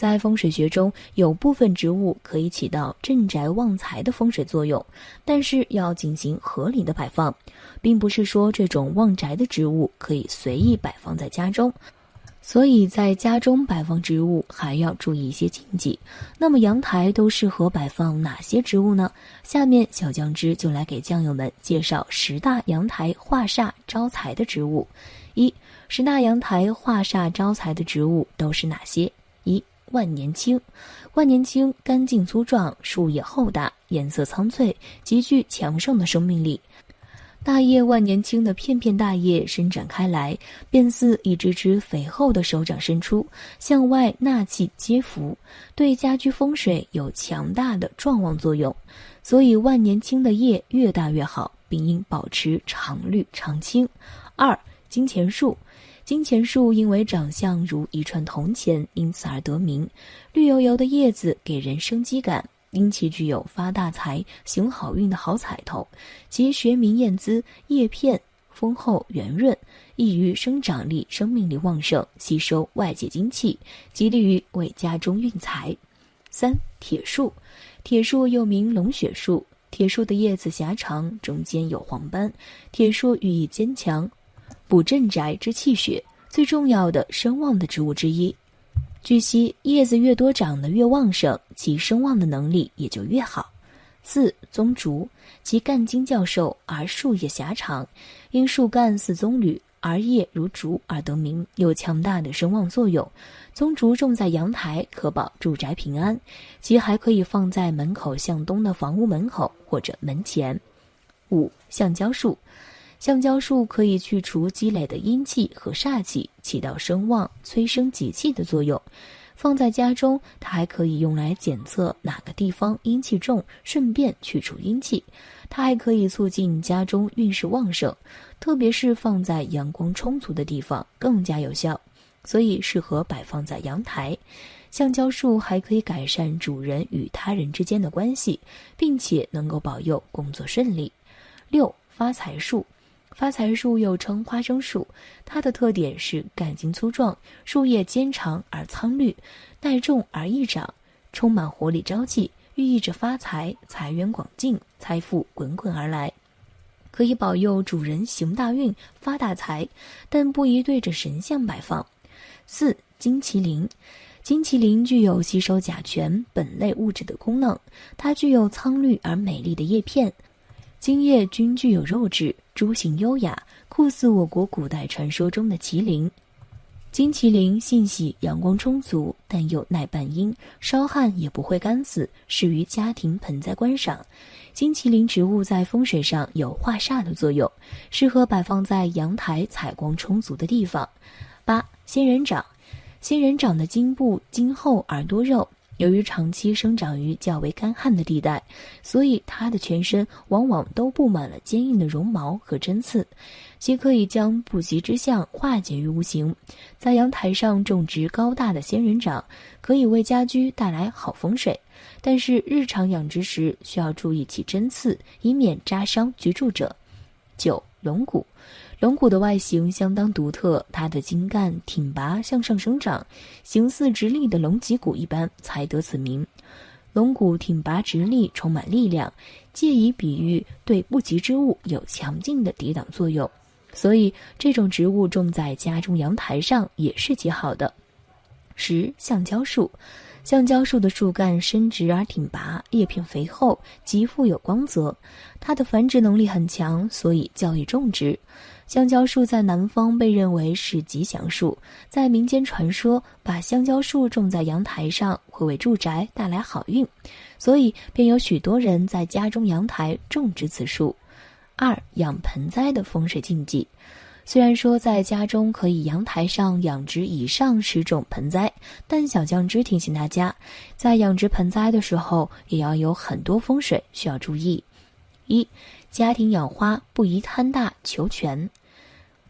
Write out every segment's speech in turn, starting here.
在风水学中，有部分植物可以起到镇宅旺财的风水作用，但是要进行合理的摆放，并不是说这种旺宅的植物可以随意摆放在家中。所以在家中摆放植物还要注意一些禁忌。那么阳台都适合摆放哪些植物呢？下面小酱汁就来给酱友们介绍十大阳台化煞招财的植物。一、十大阳台化煞招财的植物都是哪些？万年青。万年青干净粗壮，树叶厚大，颜色苍翠，极具强盛的生命力。大叶万年青的片片大叶伸展开来，便似一只只肥厚的手掌伸出，向外纳气接福，对家居风水有强大的壮旺作用。所以万年青的叶越大越好，并应保持常绿常青。二金钱树，金钱树因为长相如一串铜钱，因此而得名。绿油油的叶子给人生机感。因其具有发大财、行好运的好彩头，其学名燕姿，叶片丰厚圆润，易于生长力、生命力旺盛，吸收外界精气，极利于为家中运财。三铁树，铁树又名龙血树，铁树的叶子狭长，中间有黄斑。铁树寓意坚强，补镇宅之气血，最重要的声旺的植物之一。据悉，叶子越多长得越旺盛，其声望的能力也就越好。四棕竹，其干茎较瘦而树叶狭长，因树干似棕榈而叶如竹而得名，有强大的声望作用。棕竹种在阳台可保住宅平安，其还可以放在门口向东的房屋门口或者门前。五橡胶树。橡胶树可以去除积累的阴气和煞气，起到生旺、催生吉气的作用。放在家中，它还可以用来检测哪个地方阴气重，顺便去除阴气。它还可以促进家中运势旺盛，特别是放在阳光充足的地方更加有效，所以适合摆放在阳台。橡胶树还可以改善主人与他人之间的关系，并且能够保佑工作顺利。六发财树。发财树又称花生树，它的特点是干茎粗壮，树叶尖长而苍绿，耐重而易长，充满活力朝气，寓意着发财、财源广进、财富滚滚而来，可以保佑主人行大运、发大财，但不宜对着神像摆放。四金麒麟，金麒麟具有吸收甲醛苯类物质的功能，它具有苍绿而美丽的叶片。茎叶均具有肉质，株形优雅，酷似我国古代传说中的麒麟。金麒麟性喜阳光充足，但又耐半阴，烧旱也不会干死，适于家庭盆栽观赏。金麒麟植物在风水上有化煞的作用，适合摆放在阳台采光充足的地方。八仙人掌，仙人掌的茎部茎厚而多肉。由于长期生长于较为干旱的地带，所以它的全身往往都布满了坚硬的绒毛和针刺，其可以将不吉之象化解于无形。在阳台上种植高大的仙人掌，可以为家居带来好风水，但是日常养殖时需要注意其针刺，以免扎伤居住者。九龙骨。龙骨的外形相当独特，它的茎干挺拔向上生长，形似直立的龙脊骨一般，才得此名。龙骨挺拔直立，充满力量，借以比喻对不吉之物有强劲的抵挡作用，所以这种植物种在家中阳台上也是极好的。十橡胶树，橡胶树的树干伸直而挺拔，叶片肥厚，极富有光泽，它的繁殖能力很强，所以较易种植。香蕉树在南方被认为是吉祥树，在民间传说，把香蕉树种在阳台上会为住宅带来好运，所以便有许多人在家中阳台种植此树。二养盆栽的风水禁忌，虽然说在家中可以阳台上养殖以上十种盆栽，但小酱汁提醒大家，在养殖盆栽的时候也要有很多风水需要注意。一，家庭养花不宜贪大求全。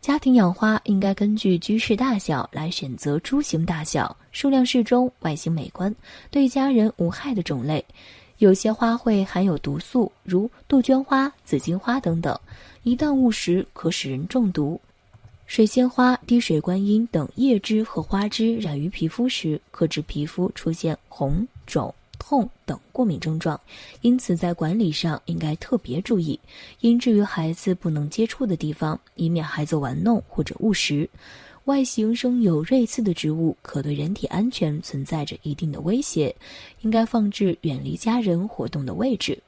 家庭养花应该根据居室大小来选择株型大小、数量适中、外形美观、对家人无害的种类。有些花卉含有毒素，如杜鹃花、紫荆花等等，一旦误食可使人中毒。水仙花、滴水观音等叶枝和花枝染于皮肤时，可致皮肤出现红肿。痛等过敏症状，因此在管理上应该特别注意，应置于孩子不能接触的地方，以免孩子玩弄或者误食。外形生有锐刺的植物，可对人体安全存在着一定的威胁，应该放置远离家人活动的位置。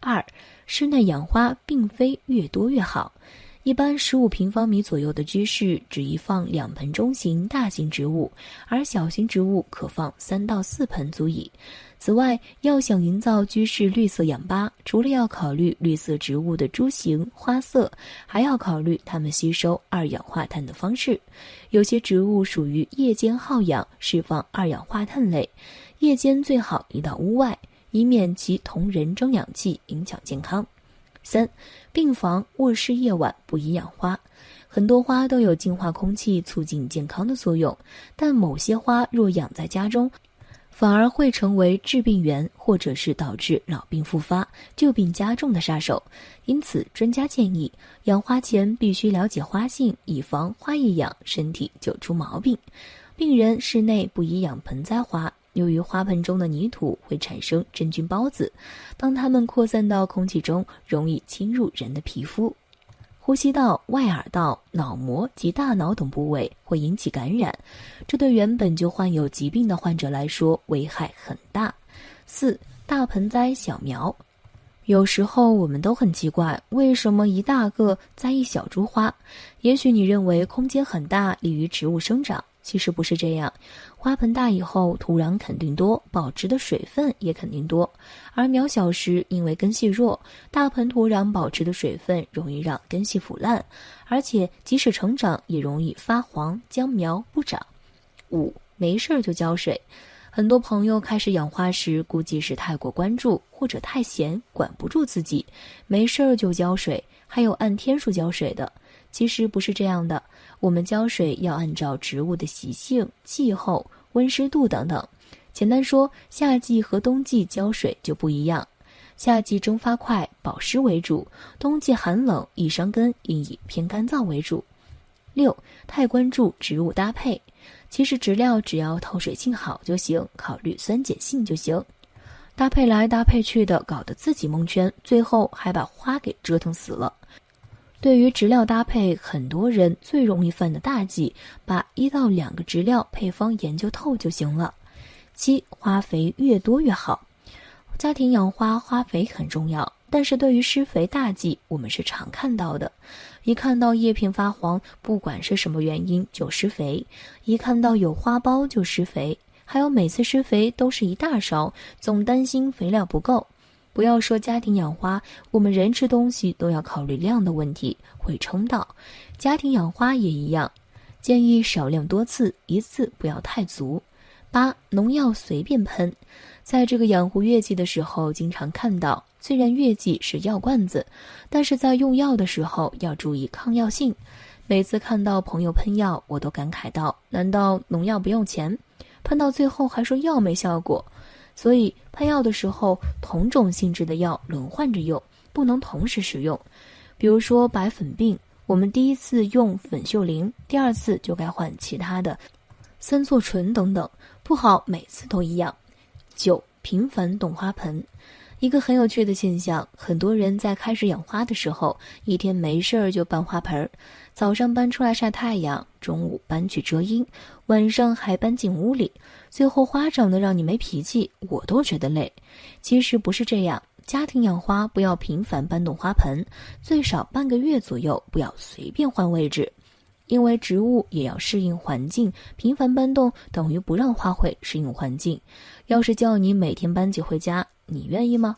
二，室内养花并非越多越好。一般十五平方米左右的居室只宜放两盆中型大型植物，而小型植物可放三到四盆足矣。此外，要想营造居室绿色氧吧，除了要考虑绿色植物的株型、花色，还要考虑它们吸收二氧化碳的方式。有些植物属于夜间耗氧、释放二氧化碳类，夜间最好移到屋外，以免其同人争氧气，影响健康。三，病房、卧室夜晚不宜养花。很多花都有净化空气、促进健康的作用，但某些花若养在家中，反而会成为致病源，或者是导致老病复发、旧病加重的杀手。因此，专家建议养花前必须了解花性，以防花一养身体就出毛病。病人室内不宜养盆栽花。由于花盆中的泥土会产生真菌孢子，当它们扩散到空气中，容易侵入人的皮肤、呼吸道、外耳道、脑膜及大脑等部位，会引起感染。这对原本就患有疾病的患者来说危害很大。四大盆栽小苗，有时候我们都很奇怪，为什么一大个栽一小株花？也许你认为空间很大，利于植物生长。其实不是这样，花盆大以后，土壤肯定多，保持的水分也肯定多。而苗小时，因为根系弱，大盆土壤保持的水分容易让根系腐烂，而且即使成长，也容易发黄，将苗不长。五，没事儿就浇水。很多朋友开始养花时，估计是太过关注或者太闲，管不住自己，没事儿就浇水，还有按天数浇水的。其实不是这样的，我们浇水要按照植物的习性、气候、温湿度等等。简单说，夏季和冬季浇水就不一样。夏季蒸发快，保湿为主；冬季寒冷，易伤根，应以偏干燥为主。六，太关注植物搭配，其实植料只要透水性好就行，考虑酸碱性就行。搭配来搭配去的，搞得自己蒙圈，最后还把花给折腾死了。对于植料搭配，很多人最容易犯的大忌，把一到两个植料配方研究透就行了。七，花肥越多越好。家庭养花，花肥很重要，但是对于施肥大忌，我们是常看到的。一看到叶片发黄，不管是什么原因就施肥；一看到有花苞就施肥，还有每次施肥都是一大勺，总担心肥料不够。不要说家庭养花，我们人吃东西都要考虑量的问题，会撑到。家庭养花也一样，建议少量多次，一次不要太足。八，农药随便喷，在这个养护月季的时候，经常看到，虽然月季是药罐子，但是在用药的时候要注意抗药性。每次看到朋友喷药，我都感慨到：难道农药不用钱？喷到最后还说药没效果。所以喷药的时候，同种性质的药轮换着用，不能同时使用。比如说白粉病，我们第一次用粉秀灵，第二次就该换其他的，三唑醇等等，不好每次都一样。九频繁动花盆。一个很有趣的现象，很多人在开始养花的时候，一天没事儿就搬花盆儿，早上搬出来晒太阳，中午搬去遮阴，晚上还搬进屋里，最后花长得让你没脾气，我都觉得累。其实不是这样，家庭养花不要频繁搬动花盆，最少半个月左右，不要随便换位置，因为植物也要适应环境，频繁搬动等于不让花卉适应环境。要是叫你每天搬几回家。你愿意吗？